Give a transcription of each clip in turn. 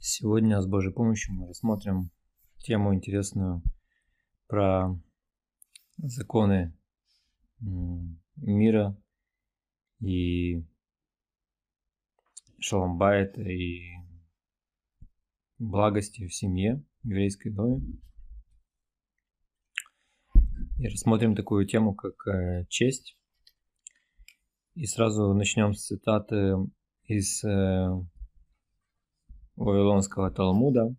Сегодня с Божьей помощью мы рассмотрим тему интересную про законы мира и шаломбайта и благости в семье, в еврейской доме. И рассмотрим такую тему, как э, честь. И сразу начнем с цитаты из э, Вавилонского Талмуда,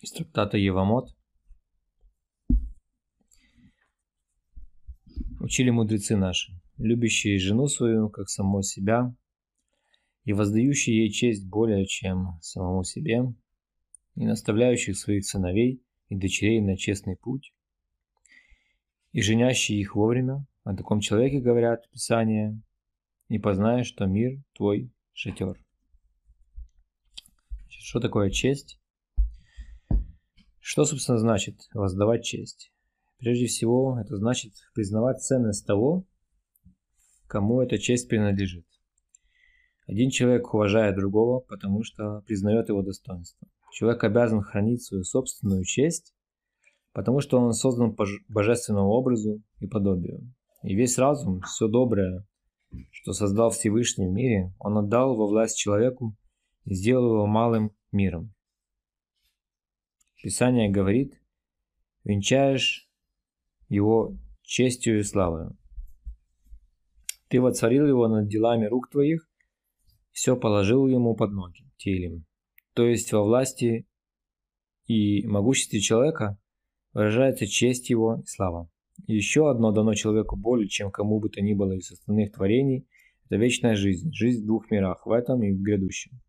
из трактата Евамот. Учили мудрецы наши, любящие жену свою, как саму себя, и воздающие ей честь более, чем самому себе, и наставляющих своих сыновей и дочерей на честный путь, и женящие их вовремя, о таком человеке говорят Писания, не познаешь, что мир твой шатер. Что такое честь? Что, собственно, значит воздавать честь? Прежде всего, это значит признавать ценность того, кому эта честь принадлежит. Один человек уважает другого, потому что признает его достоинство. Человек обязан хранить свою собственную честь, потому что он создан по божественному образу и подобию. И весь разум, все доброе, что создал Всевышний в мире, он отдал во власть человеку и сделал его малым миром. Писание говорит, венчаешь его честью и славою. Ты воцарил его над делами рук твоих, все положил ему под ноги, телем. То есть во власти и могуществе человека выражается честь его и слава. Еще одно дано человеку более, чем кому бы то ни было из остальных творений, это вечная жизнь, жизнь в двух мирах, в этом и в грядущем.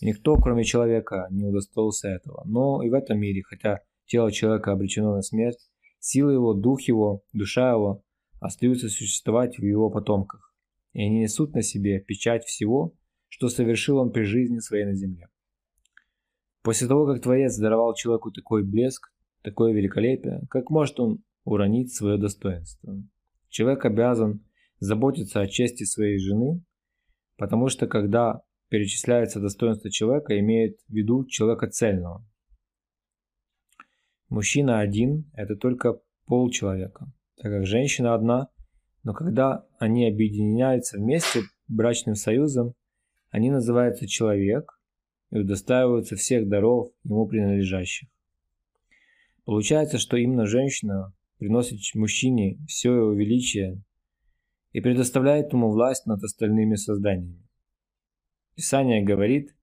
Никто, кроме человека, не удостоился этого. Но и в этом мире, хотя тело человека обречено на смерть, сила его, дух его, душа его остаются существовать в его потомках. И они несут на себе печать всего, что совершил он при жизни своей на земле. После того, как Творец даровал человеку такой блеск, такое великолепие, как может он уронить свое достоинство? Человек обязан заботиться о чести своей жены, потому что когда перечисляется достоинство человека, имеет в виду человека цельного. Мужчина один – это только пол человека, так как женщина одна, но когда они объединяются вместе брачным союзом, они называются человек и удостаиваются всех даров ему принадлежащих. Получается, что именно женщина приносит мужчине все его величие и предоставляет ему власть над остальными созданиями. Писание говорит,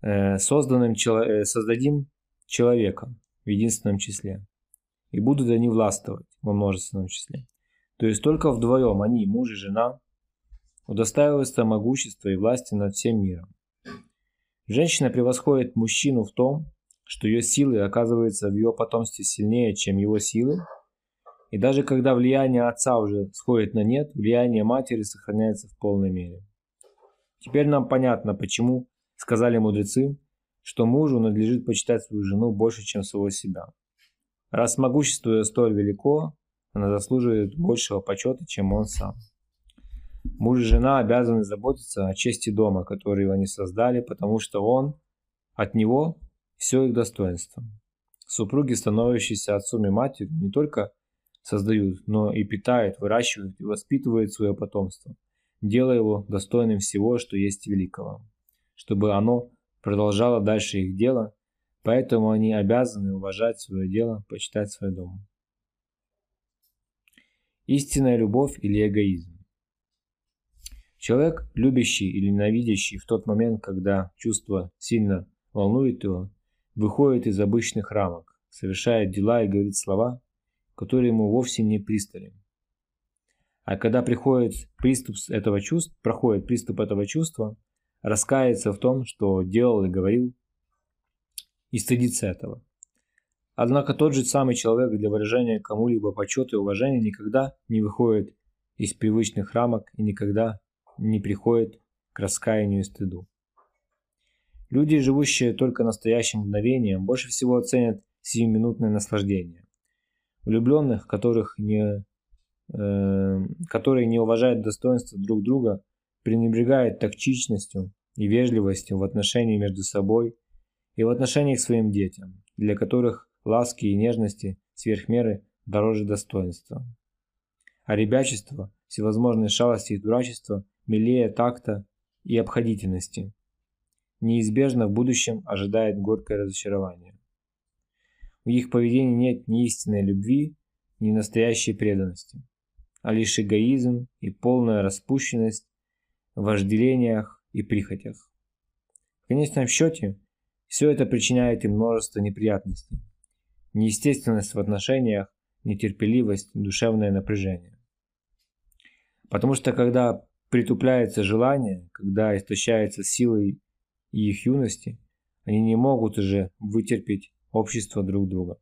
э, созданным, э, создадим человека в единственном числе, и будут они властвовать во множественном числе. То есть только вдвоем они, муж и жена, удостаиваются могущества и власти над всем миром. Женщина превосходит мужчину в том, что ее силы оказываются в ее потомстве сильнее, чем его силы, и даже когда влияние отца уже сходит на нет, влияние матери сохраняется в полной мере. Теперь нам понятно, почему сказали мудрецы, что мужу надлежит почитать свою жену больше, чем своего себя. Раз могущество ее столь велико, она заслуживает большего почета, чем он сам. Муж и жена обязаны заботиться о чести дома, который они создали, потому что он, от него, все их достоинство. Супруги, становящиеся отцом и матерью, не только создают, но и питают, выращивают и воспитывают свое потомство делая его достойным всего, что есть великого, чтобы оно продолжало дальше их дело, поэтому они обязаны уважать свое дело, почитать свой дом. Истинная любовь или эгоизм. Человек, любящий или ненавидящий в тот момент, когда чувство сильно волнует его, выходит из обычных рамок, совершает дела и говорит слова, которые ему вовсе не пристали. А когда приходит приступ этого чувства, проходит приступ этого чувства, раскается в том, что делал и говорил, и стыдится этого. Однако тот же самый человек для выражения кому-либо почета и уважения никогда не выходит из привычных рамок и никогда не приходит к раскаянию и стыду. Люди, живущие только настоящим мгновением, больше всего ценят сиюминутное наслаждение. Влюбленных, которых не которые не уважают достоинства друг друга, пренебрегают тактичностью, и вежливостью в отношении между собой и в отношении к своим детям, для которых ласки и нежности сверх меры дороже достоинства. А ребячество, всевозможные шалости и дурачество милее такта и обходительности. Неизбежно в будущем ожидает горькое разочарование. В их поведении нет ни истинной любви, ни настоящей преданности, а лишь эгоизм и полная распущенность в вожделениях и прихотях. В конечном счете, все это причиняет им множество неприятностей. Неестественность в отношениях, нетерпеливость, душевное напряжение. Потому что когда притупляется желание, когда истощается силой их юности, они не могут уже вытерпеть общество друг друга.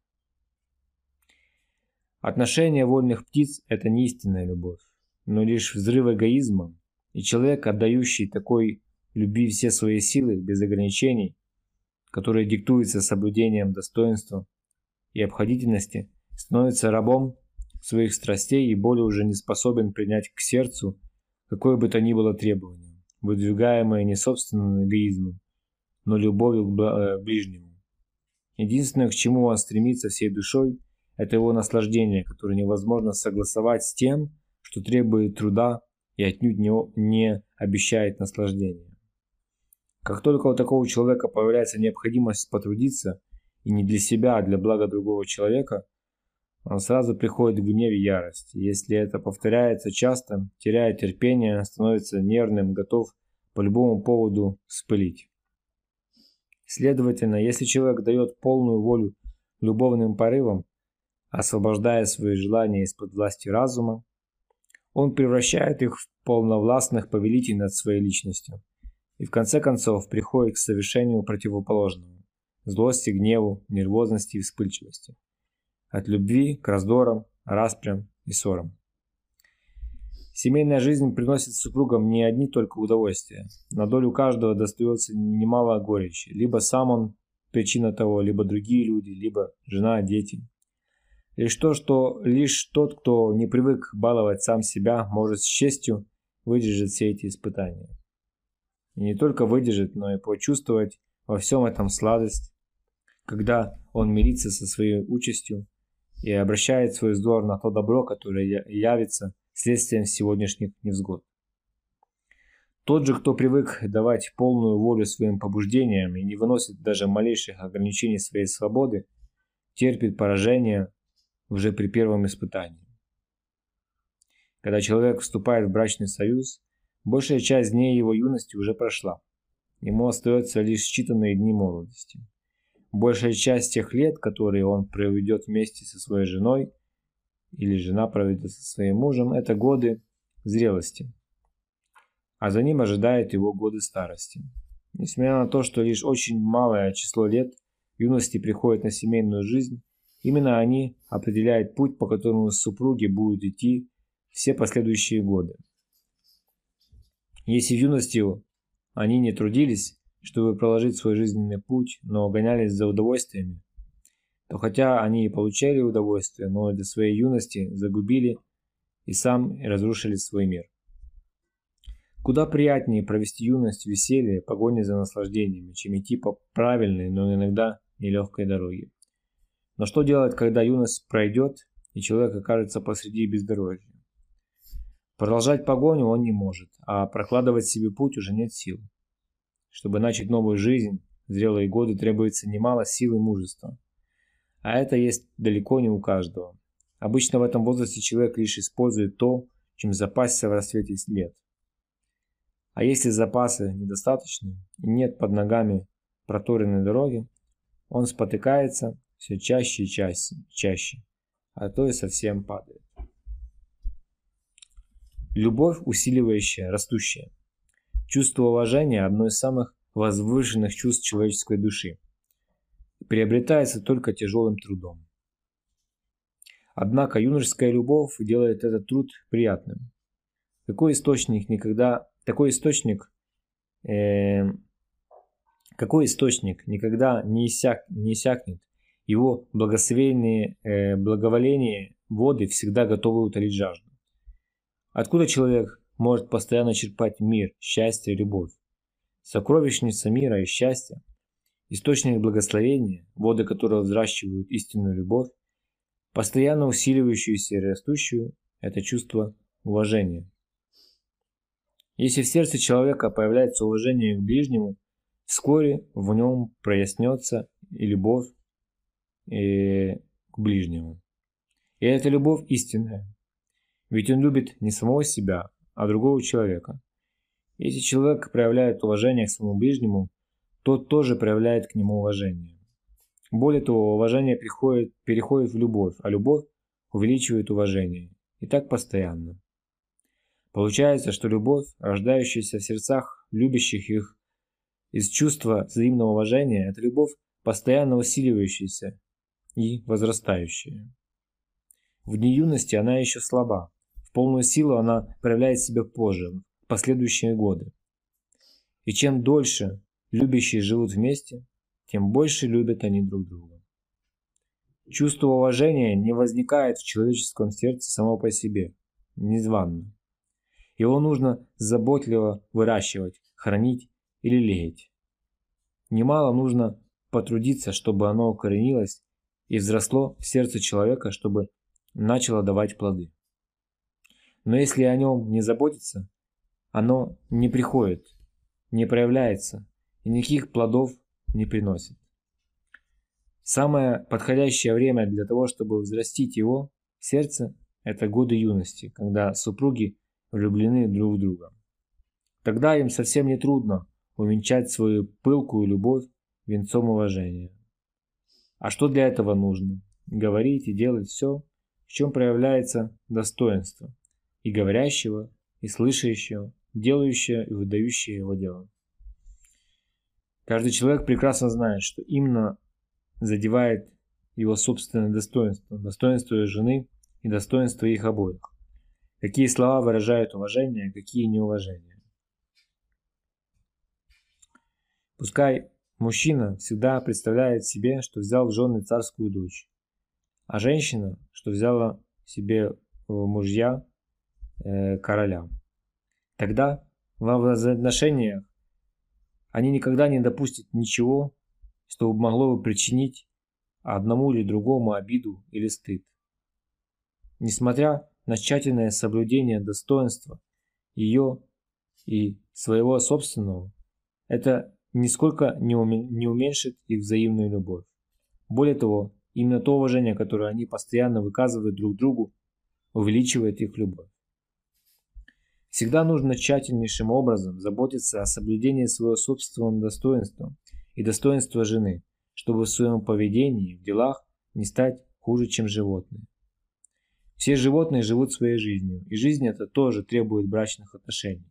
Отношения вольных птиц – это не истинная любовь, но лишь взрыв эгоизма, и человек, отдающий такой любви все свои силы без ограничений, которые диктуются соблюдением достоинства и обходительности, становится рабом своих страстей и более уже не способен принять к сердцу какое бы то ни было требование, выдвигаемое не собственным эгоизмом, но любовью к э, ближнему. Единственное, к чему он стремится всей душой, это его наслаждение, которое невозможно согласовать с тем, что требует труда и отнюдь не, обещает наслаждения. Как только у такого человека появляется необходимость потрудиться, и не для себя, а для блага другого человека, он сразу приходит в гнев и ярость. Если это повторяется часто, теряет терпение, становится нервным, готов по любому поводу спылить. Следовательно, если человек дает полную волю любовным порывам, освобождая свои желания из-под власти разума, он превращает их в полновластных повелителей над своей личностью и в конце концов приходит к совершению противоположного – злости, гневу, нервозности и вспыльчивости. От любви к раздорам, распрям и ссорам. Семейная жизнь приносит супругам не одни только удовольствия. На долю каждого достается немало горечи. Либо сам он причина того, либо другие люди, либо жена, дети. Лишь то, что лишь тот, кто не привык баловать сам себя, может с честью выдержать все эти испытания. И не только выдержать, но и почувствовать во всем этом сладость, когда он мирится со своей участью и обращает свой взор на то добро, которое явится следствием сегодняшних невзгод. Тот же, кто привык давать полную волю своим побуждениям и не выносит даже малейших ограничений своей свободы, терпит поражение уже при первом испытании. Когда человек вступает в брачный союз, большая часть дней его юности уже прошла. Ему остается лишь считанные дни молодости. Большая часть тех лет, которые он проведет вместе со своей женой, или жена проведет со своим мужем, это годы зрелости. А за ним ожидают его годы старости. Несмотря на то, что лишь очень малое число лет юности приходит на семейную жизнь, именно они определяют путь, по которому супруги будут идти все последующие годы. Если в юности они не трудились, чтобы проложить свой жизненный путь, но гонялись за удовольствиями, то хотя они и получали удовольствие, но для своей юности загубили и сам разрушили свой мир. Куда приятнее провести юность в веселье, погоне за наслаждениями, чем идти по правильной, но иногда нелегкой дороге. Но что делать, когда юность пройдет, и человек окажется посреди бездорожья? Продолжать погоню он не может, а прокладывать себе путь уже нет сил. Чтобы начать новую жизнь, зрелые годы требуется немало сил и мужества. А это есть далеко не у каждого. Обычно в этом возрасте человек лишь использует то, чем запасся в расцвете лет. А если запасы недостаточны и нет под ногами проторенной дороги, он спотыкается все чаще и чаще, чаще, а то и совсем падает. Любовь, усиливающая, растущая. Чувство уважения – одно из самых возвышенных чувств человеческой души приобретается только тяжелым трудом. Однако юношеская любовь делает этот труд приятным. Какой источник никогда, такой источник, э, какой источник никогда не, иссяк, не иссякнет, его благословенные, э, благоволение воды всегда готовы утолить жажду. Откуда человек может постоянно черпать мир, счастье, любовь? сокровищница мира и счастья, источник благословения, воды которого взращивают истинную любовь, постоянно усиливающуюся и растущую – это чувство уважения. Если в сердце человека появляется уважение к ближнему, вскоре в нем прояснется и любовь и к ближнему. И эта любовь истинная. Ведь он любит не самого себя, а другого человека. Если человек проявляет уважение к своему ближнему, тот тоже проявляет к нему уважение. Более того, уважение приходит, переходит в любовь, а любовь увеличивает уважение. И так постоянно. Получается, что любовь, рождающаяся в сердцах любящих их из чувства взаимного уважения, это любовь, постоянно усиливающаяся и возрастающая. В дни юности она еще слаба. В полную силу она проявляет себя позже, в последующие годы. И чем дольше любящие живут вместе, тем больше любят они друг друга. Чувство уважения не возникает в человеческом сердце само по себе, незванно. Его нужно заботливо выращивать, хранить или лелеять. Немало нужно потрудиться, чтобы оно укоренилось и взросло в сердце человека, чтобы начало давать плоды. Но если о нем не заботиться, оно не приходит, не проявляется и никаких плодов не приносит. Самое подходящее время для того, чтобы взрастить его сердце, это годы юности, когда супруги влюблены друг в друга. Тогда им совсем не трудно увенчать свою пылкую любовь венцом уважения. А что для этого нужно? Говорить и делать все, в чем проявляется достоинство и говорящего, и слышащего, делающего и выдающего его дело. Каждый человек прекрасно знает, что именно задевает его собственное достоинство, достоинство жены и достоинство их обоих. Какие слова выражают уважение, а какие неуважение. Пускай мужчина всегда представляет себе, что взял в жены царскую дочь, а женщина, что взяла себе в мужья э, короля. Тогда в отношениях они никогда не допустят ничего, что могло бы причинить одному или другому обиду или стыд. Несмотря на тщательное соблюдение достоинства ее и своего собственного, это нисколько не, уменьшит их взаимную любовь. Более того, именно то уважение, которое они постоянно выказывают друг другу, увеличивает их любовь. Всегда нужно тщательнейшим образом заботиться о соблюдении своего собственного достоинства и достоинства жены, чтобы в своем поведении в делах не стать хуже, чем животные. Все животные живут своей жизнью, и жизнь эта тоже требует брачных отношений.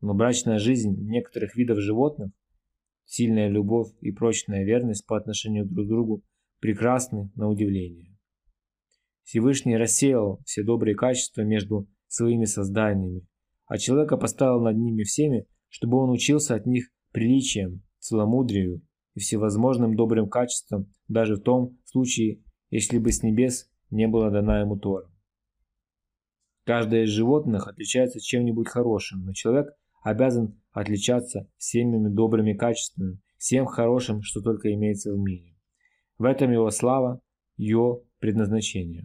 Но брачная жизнь некоторых видов животных, сильная любовь и прочная верность по отношению друг к другу прекрасны на удивление. Всевышний рассеял все добрые качества между своими созданиями а человека поставил над ними всеми, чтобы он учился от них приличием, целомудрию и всевозможным добрым качествам, даже в том случае, если бы с небес не было дана ему Тора. Каждое из животных отличается чем-нибудь хорошим, но человек обязан отличаться всеми добрыми качествами, всем хорошим, что только имеется в мире. В этом его слава, его предназначение.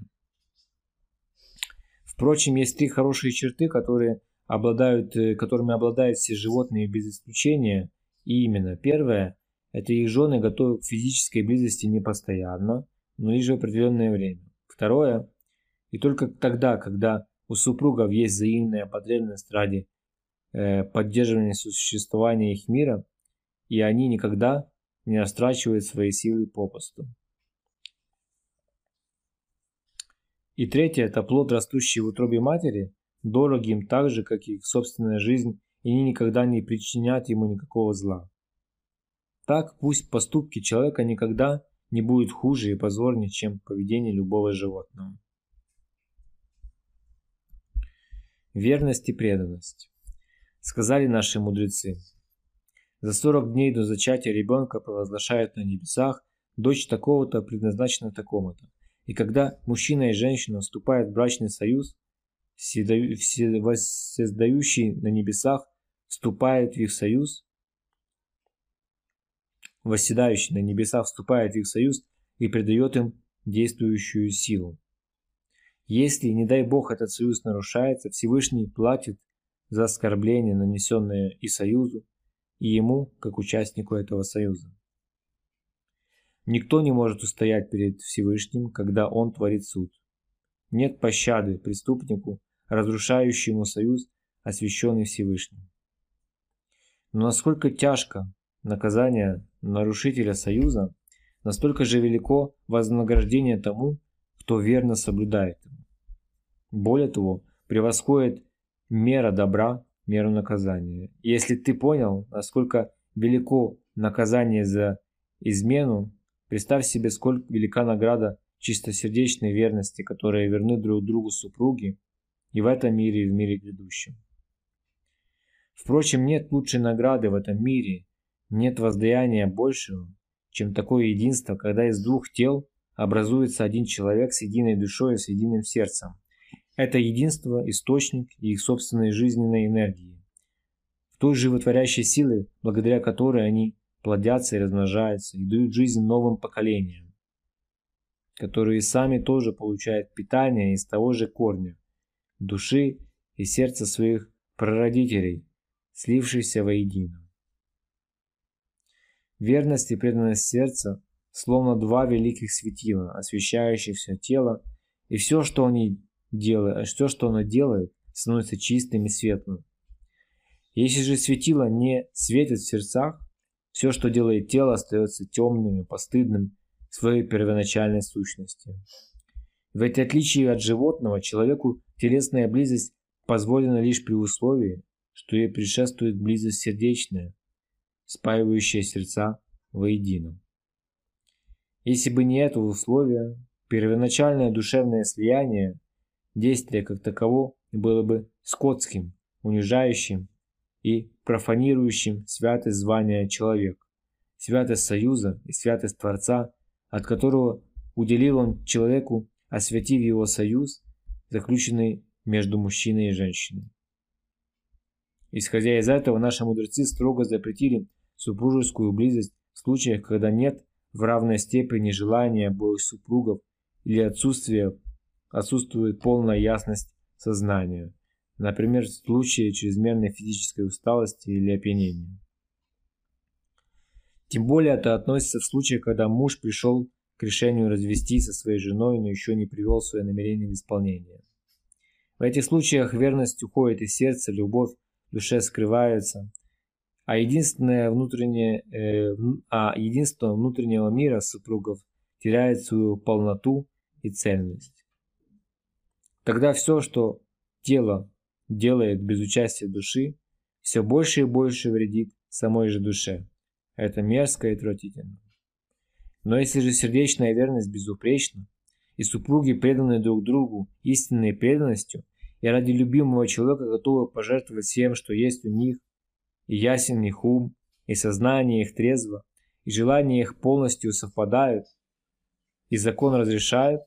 Впрочем, есть три хорошие черты, которые обладают, э, которыми обладают все животные без исключения. И именно первое – это их жены готовы к физической близости не постоянно, но лишь в определенное время. Второе – и только тогда, когда у супругов есть взаимная потребность ради поддерживания существования их мира, и они никогда не растрачивают свои силы попусту. И третье – это плод, растущий в утробе матери – дороги им так же, как и их собственная жизнь, и они никогда не причинят ему никакого зла. Так пусть поступки человека никогда не будут хуже и позорнее, чем поведение любого животного. Верность и преданность. Сказали наши мудрецы. За 40 дней до зачатия ребенка провозглашают на небесах дочь такого-то предназначена такому-то. И когда мужчина и женщина вступают в брачный союз, Всесоздающий на небесах вступает в их союз восседающий на небесах, вступает в их союз и придает им действующую силу. Если, не дай бог, этот союз нарушается, Всевышний платит за оскорбление, нанесенное и союзу, и ему, как участнику этого союза. Никто не может устоять перед Всевышним, когда он творит суд. Нет пощады преступнику, разрушающему союз, освященный Всевышним. Но насколько тяжко наказание нарушителя союза, настолько же велико вознаграждение тому, кто верно соблюдает его. Более того, превосходит мера добра меру наказания. если ты понял, насколько велико наказание за измену, представь себе, сколько велика награда чистосердечной верности, которые верны друг другу супруги и в этом мире, и в мире грядущем. Впрочем, нет лучшей награды в этом мире, нет воздаяния большего, чем такое единство, когда из двух тел образуется один человек с единой душой и с единым сердцем. Это единство – источник их собственной жизненной энергии, в той животворящей силы, благодаря которой они плодятся и размножаются, и дают жизнь новым поколениям, которые сами тоже получают питание из того же корня, души и сердца своих прародителей, слившихся воедино. Верность и преданность сердца словно два великих светила, освещающих все тело, и все, что они делает, а все, что оно делает, становится чистым и светлым. Если же светило не светит в сердцах, все, что делает тело, остается темным и постыдным в своей первоначальной сущности. В эти отличие от животного, человеку телесная близость позволена лишь при условии, что ей предшествует близость сердечная, спаивающая сердца воедино. Если бы не это условие, первоначальное душевное слияние Действие как таково было бы скотским, унижающим и профанирующим святость звания человек, святость союза и святость Творца, от которого уделил он человеку, освятив его союз, заключенный между мужчиной и женщиной. Исходя из этого, наши мудрецы строго запретили супружескую близость в случаях, когда нет в равной степени желания обоих супругов или отсутствия отсутствует полная ясность сознания, например, в случае чрезмерной физической усталости или опьянения. Тем более это относится в случае, когда муж пришел к решению развестись со своей женой, но еще не привел свое намерение в исполнение. В этих случаях верность уходит из сердца, любовь в душе скрывается, а единственное внутреннее, э, а единство внутреннего мира супругов теряет свою полноту и цельность. Тогда все, что тело делает без участия души, все больше и больше вредит самой же душе. Это мерзко и отвратительно. Но если же сердечная верность безупречна, и супруги преданы друг другу истинной преданностью, и ради любимого человека готовы пожертвовать всем, что есть у них, и ясен их ум, и сознание их трезво, и желания их полностью совпадают, и закон разрешает,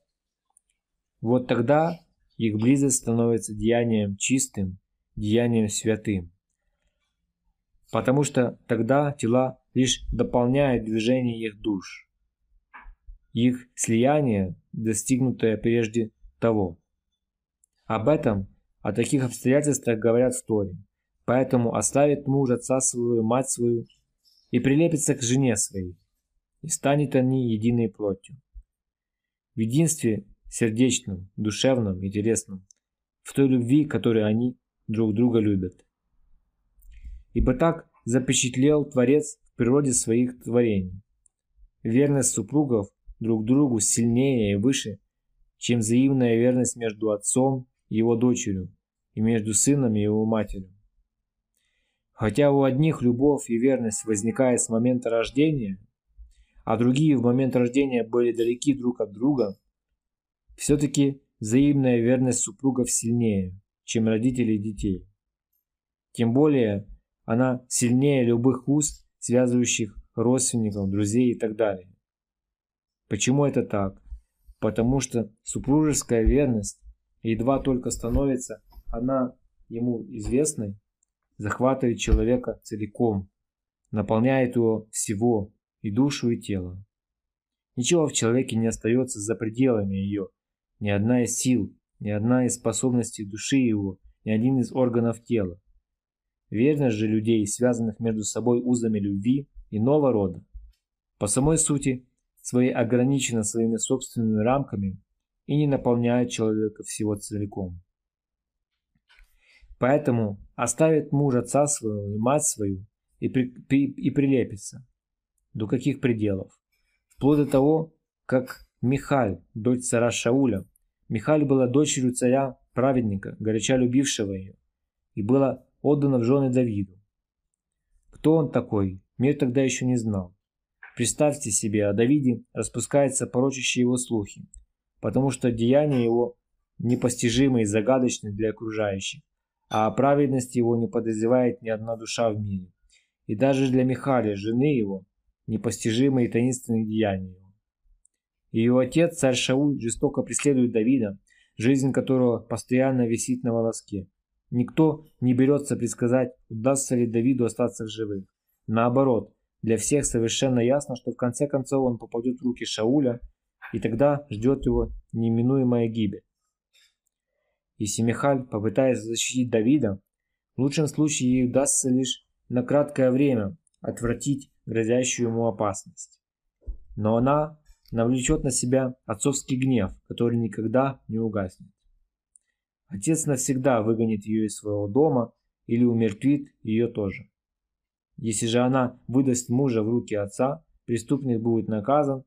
вот тогда их близость становится деянием чистым, деянием святым. Потому что тогда тела лишь дополняют движение их душ. Их слияние, достигнутое прежде того. Об этом, о таких обстоятельствах говорят в Торе. Поэтому оставит муж отца свою, мать свою, и прилепится к жене своей, и станет они единой плотью. В единстве сердечном, душевном и телесном, в той любви, которой они друг друга любят. Ибо так запечатлел Творец в природе своих творений. Верность супругов друг другу сильнее и выше, чем взаимная верность между отцом и его дочерью и между сыном и его матерью. Хотя у одних любовь и верность возникает с момента рождения, а другие в момент рождения были далеки друг от друга, все-таки взаимная верность супругов сильнее, чем родителей детей. Тем более она сильнее любых уз, связывающих родственников, друзей и так далее. Почему это так? Потому что супружеская верность едва только становится она ему известной, захватывает человека целиком, наполняет его всего, и душу, и тело. Ничего в человеке не остается за пределами ее, ни одна из сил, ни одна из способностей души его, ни один из органов тела. Верность же людей, связанных между собой узами любви, иного рода. По самой сути, своей ограничена своими собственными рамками и не наполняет человека всего целиком. Поэтому оставит муж отца своего и мать свою и, при, при, и прилепится. До каких пределов? Вплоть до того, как Михаль, дочь царя Шауля, Михаль была дочерью царя, праведника, горяча любившего ее, и была отдана в жены Давиду. Кто он такой, мир тогда еще не знал. Представьте себе, о Давиде распускаются порочащие его слухи, потому что деяния его непостижимы и загадочны для окружающих, а о праведности его не подозревает ни одна душа в мире. И даже для Михаля, жены его, непостижимы и таинственные деяния его. Ее отец, царь Шауль, жестоко преследует Давида, жизнь которого постоянно висит на волоске. Никто не берется предсказать, удастся ли Давиду остаться в живых. Наоборот, для всех совершенно ясно, что в конце концов он попадет в руки Шауля, и тогда ждет его неминуемая гибель. Если Михаль попытается защитить Давида, в лучшем случае ей удастся лишь на краткое время отвратить грозящую ему опасность. Но она навлечет на себя отцовский гнев, который никогда не угаснет. Отец навсегда выгонит ее из своего дома или умертвит ее тоже. Если же она выдаст мужа в руки отца, преступник будет наказан,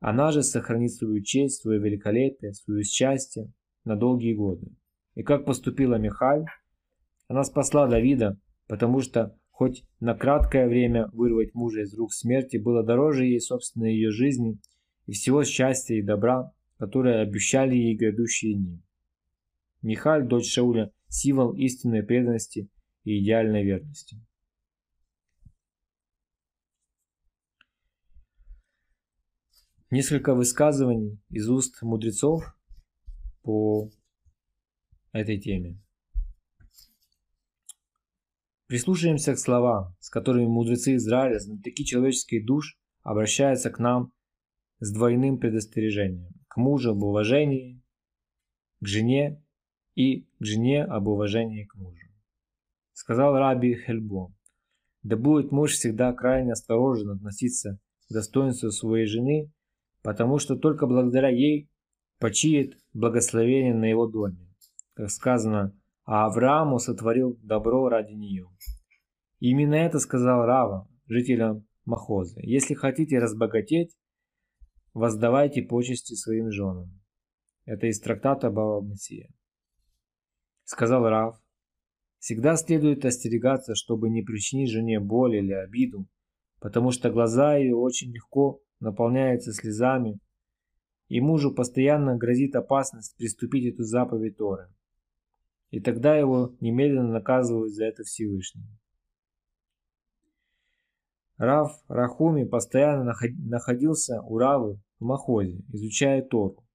она же сохранит свою честь, свое великолепие, свое счастье на долгие годы. И как поступила Михаль? Она спасла Давида, потому что хоть на краткое время вырвать мужа из рук смерти было дороже ей собственной ее жизни и всего счастья и добра, которые обещали ей грядущие дни. Михаль, дочь Шауля, символ истинной преданности и идеальной верности. Несколько высказываний из уст мудрецов по этой теме. Прислушаемся к словам, с которыми мудрецы Израиля, знатоки человеческих душ, обращаются к нам с двойным предостережением. К мужу об уважении, к жене и к жене об уважении к мужу. Сказал Раби Хельбо, да будет муж всегда крайне осторожен относиться к достоинству своей жены, потому что только благодаря ей почиет благословение на его доме. Как сказано, а Аврааму сотворил добро ради нее. Именно это сказал Рава, жителям Махозы. Если хотите разбогатеть, воздавайте почести своим женам. Это из трактата Баба Мессия. Сказал Рав, всегда следует остерегаться, чтобы не причинить жене боль или обиду, потому что глаза ее очень легко наполняются слезами, и мужу постоянно грозит опасность приступить эту заповедь Торы. И тогда его немедленно наказывают за это Всевышний. Рав Рахуми постоянно находился у Равы в Махозе, изучая Тору.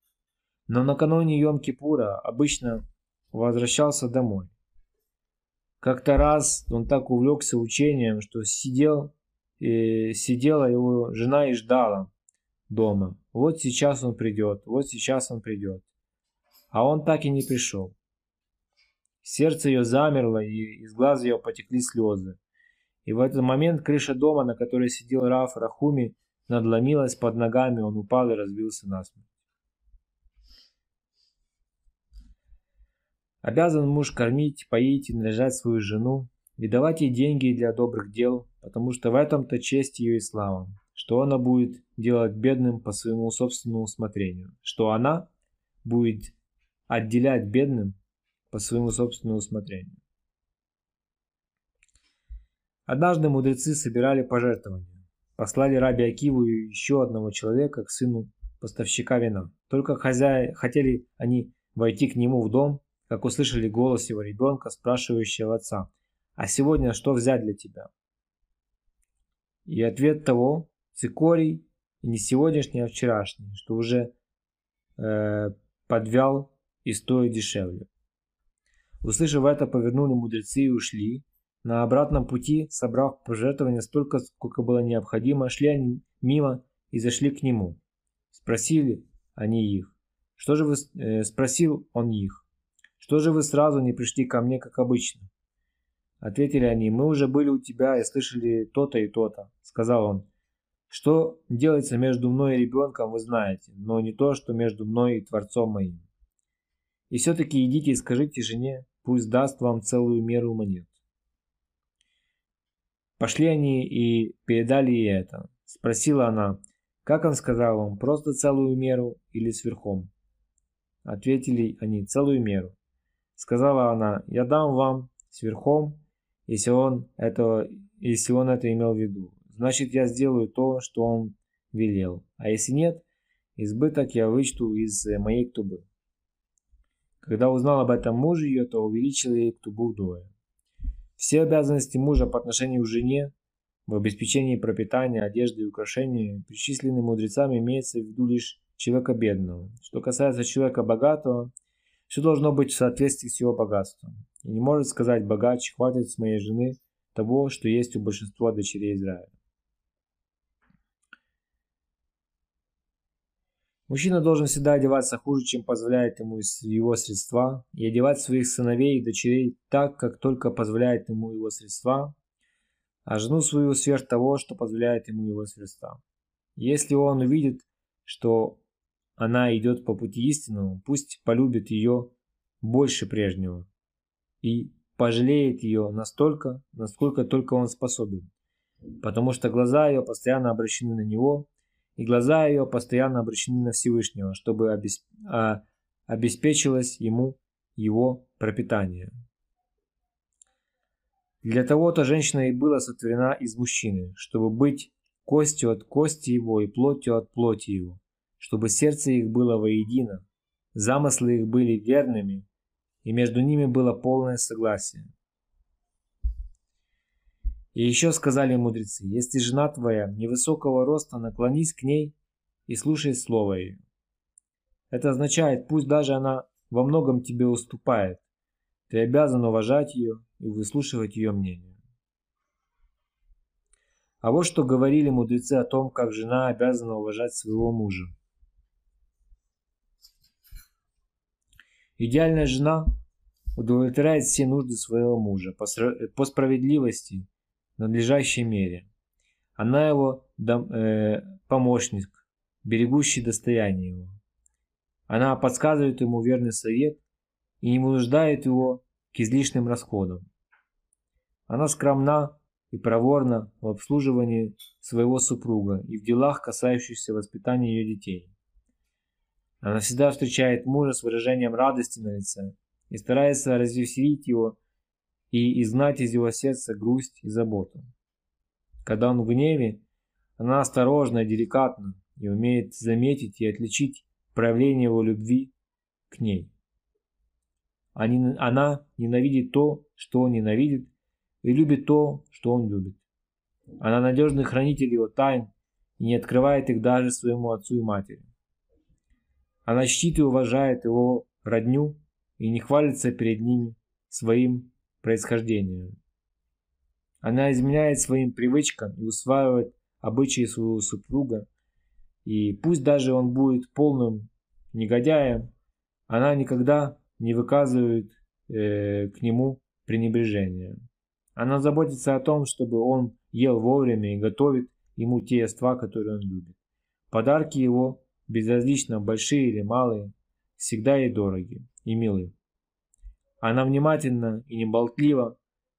Но накануне Йом-Кипура обычно возвращался домой. Как-то раз он так увлекся учением, что сидел, и сидела его жена и ждала дома. Вот сейчас он придет, вот сейчас он придет. А он так и не пришел. Сердце ее замерло, и из глаз ее потекли слезы. И в этот момент крыша дома, на которой сидел Раф Рахуми, надломилась под ногами, он упал и разбился насмерть. Обязан муж кормить, поить и наряжать свою жену и давать ей деньги для добрых дел, потому что в этом-то честь ее и слава, что она будет делать бедным по своему собственному усмотрению, что она будет отделять бедным по своему собственному усмотрению. Однажды мудрецы собирали пожертвования. Послали раби Акиву и еще одного человека к сыну поставщика вина. Только хозяи, хотели они войти к нему в дом, как услышали голос его ребенка, спрашивающего отца, «А сегодня что взять для тебя?» И ответ того, цикорий, и не сегодняшний, а вчерашний, что уже э, подвял и стоит дешевле. Услышав это, повернули мудрецы и ушли, На обратном пути, собрав пожертвования столько, сколько было необходимо, шли они мимо и зашли к нему. Спросили они их. Что же вы... Э, спросил он их. Что же вы сразу не пришли ко мне, как обычно? Ответили они. Мы уже были у тебя и слышали то-то и то-то. Сказал он. Что делается между мной и ребенком, вы знаете, но не то, что между мной и Творцом моим. И все-таки идите и скажите жене, пусть даст вам целую меру монет. Пошли они и передали ей это. Спросила она, как он сказал вам, просто целую меру или сверхом? Ответили они, целую меру. Сказала она, я дам вам сверхом, если он, это, если он это имел в виду. Значит, я сделаю то, что он велел. А если нет, избыток я вычту из моей ктубы. Когда узнал об этом муж ее, то увеличил ей ктубу вдвое. Все обязанности мужа по отношению к жене в обеспечении пропитания, одежды и украшений, причисленные мудрецами, имеется в виду лишь человека бедного. Что касается человека богатого, все должно быть в соответствии с его богатством. И не может сказать богач, хватит с моей жены того, что есть у большинства дочерей Израиля. Мужчина должен всегда одеваться хуже, чем позволяет ему его средства, и одевать своих сыновей и дочерей так, как только позволяет ему его средства, а жену свою сверх того, что позволяет ему его средства. Если он увидит, что она идет по пути истинному, пусть полюбит ее больше прежнего и пожалеет ее настолько, насколько только он способен, потому что глаза ее постоянно обращены на него – и глаза ее постоянно обращены на Всевышнего, чтобы а, обеспечилось ему его пропитание. Для того-то женщина и была сотворена из мужчины, чтобы быть костью от кости его и плотью от плоти его, чтобы сердце их было воедино, замыслы их были верными, и между ними было полное согласие. И еще сказали мудрецы, если жена твоя невысокого роста, наклонись к ней и слушай слово ее. Это означает, пусть даже она во многом тебе уступает, ты обязан уважать ее и выслушивать ее мнение. А вот что говорили мудрецы о том, как жена обязана уважать своего мужа. Идеальная жена удовлетворяет все нужды своего мужа по справедливости надлежащей мере. Она его дом, э, помощник, берегущий достояние его. Она подсказывает ему верный совет и не вынуждает его к излишним расходам. Она скромна и проворна в обслуживании своего супруга и в делах, касающихся воспитания ее детей. Она всегда встречает мужа с выражением радости на лице и старается развеселить его и изгнать из его сердца грусть и заботу. Когда он в гневе, она осторожна и деликатна и умеет заметить и отличить проявление его любви к ней. Она ненавидит то, что он ненавидит, и любит то, что он любит. Она надежный хранитель его тайн и не открывает их даже своему отцу и матери. Она чтит и уважает его родню и не хвалится перед ними своим происхождения. Она изменяет своим привычкам и усваивает обычаи своего супруга, и пусть даже он будет полным негодяем, она никогда не выказывает э, к нему пренебрежения. Она заботится о том, чтобы он ел вовремя и готовит ему те ества, которые он любит. Подарки его, безразлично большие или малые, всегда ей дороги и милы. Она внимательна и неболтлива,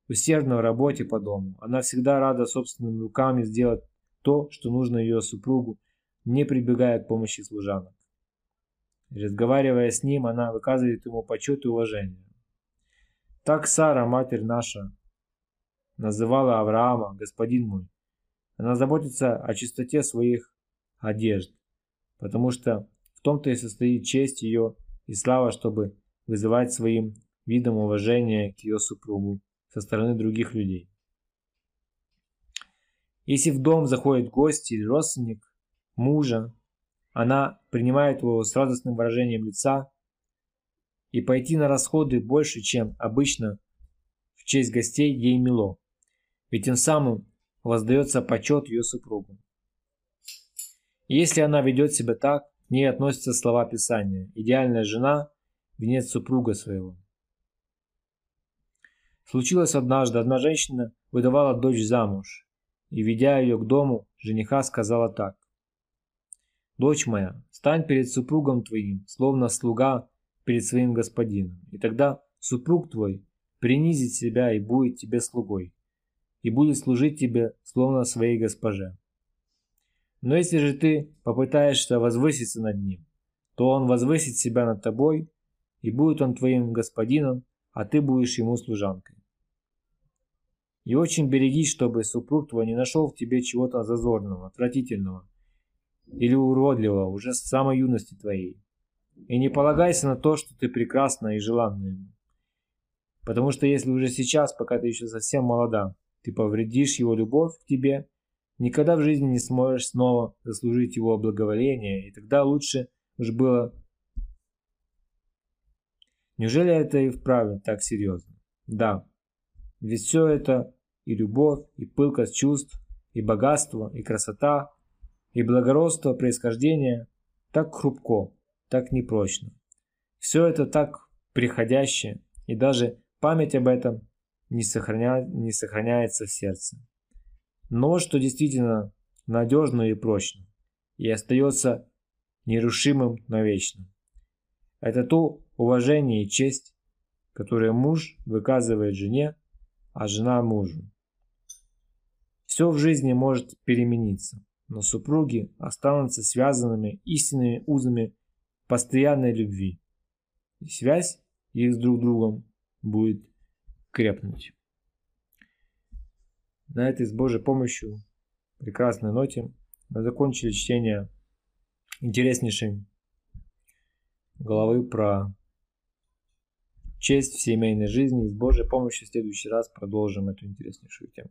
усердна в работе по дому. Она всегда рада собственными руками сделать то, что нужно ее супругу, не прибегая к помощи служанок. Разговаривая с ним, она выказывает ему почет и уважение. Так Сара, матерь наша, называла Авраама, господин мой. Она заботится о чистоте своих одежд, потому что в том-то и состоит честь ее и слава, чтобы вызывать своим видом уважения к ее супругу со стороны других людей. Если в дом заходит гость или родственник мужа, она принимает его с радостным выражением лица и пойти на расходы больше, чем обычно в честь гостей ей мило, ведь тем самым воздается почет ее супругу. Если она ведет себя так, к ней относятся слова Писания «идеальная жена – венец супруга своего». Случилось однажды, одна женщина выдавала дочь замуж, и, ведя ее к дому, жениха сказала так. «Дочь моя, стань перед супругом твоим, словно слуга перед своим господином, и тогда супруг твой принизит себя и будет тебе слугой, и будет служить тебе, словно своей госпоже. Но если же ты попытаешься возвыситься над ним, то он возвысит себя над тобой, и будет он твоим господином, а ты будешь ему служанкой. И очень берегись, чтобы супруг твой не нашел в тебе чего-то зазорного, отвратительного или уродливого уже с самой юности твоей. И не полагайся на то, что ты прекрасна и желанна ему. Потому что если уже сейчас, пока ты еще совсем молода, ты повредишь его любовь к тебе, никогда в жизни не сможешь снова заслужить его благоволение, и тогда лучше уж было... Неужели это и вправду так серьезно? Да, ведь все это и любовь, и пылкость чувств, и богатство, и красота, и благородство происхождения так хрупко, так непрочно. Все это так приходящее, и даже память об этом не, сохраня... не сохраняется в сердце. Но что действительно надежно и прочно, и остается нерушимым навечно. Это то уважение и честь, которое муж выказывает жене а жена мужу. Все в жизни может перемениться, но супруги останутся связанными истинными узами постоянной любви. И связь их с друг другом будет крепнуть. На этой с Божьей помощью прекрасной ноте мы закончили чтение интереснейшей главы про честь в семейной жизни. И с Божьей помощью в следующий раз продолжим эту интереснейшую тему.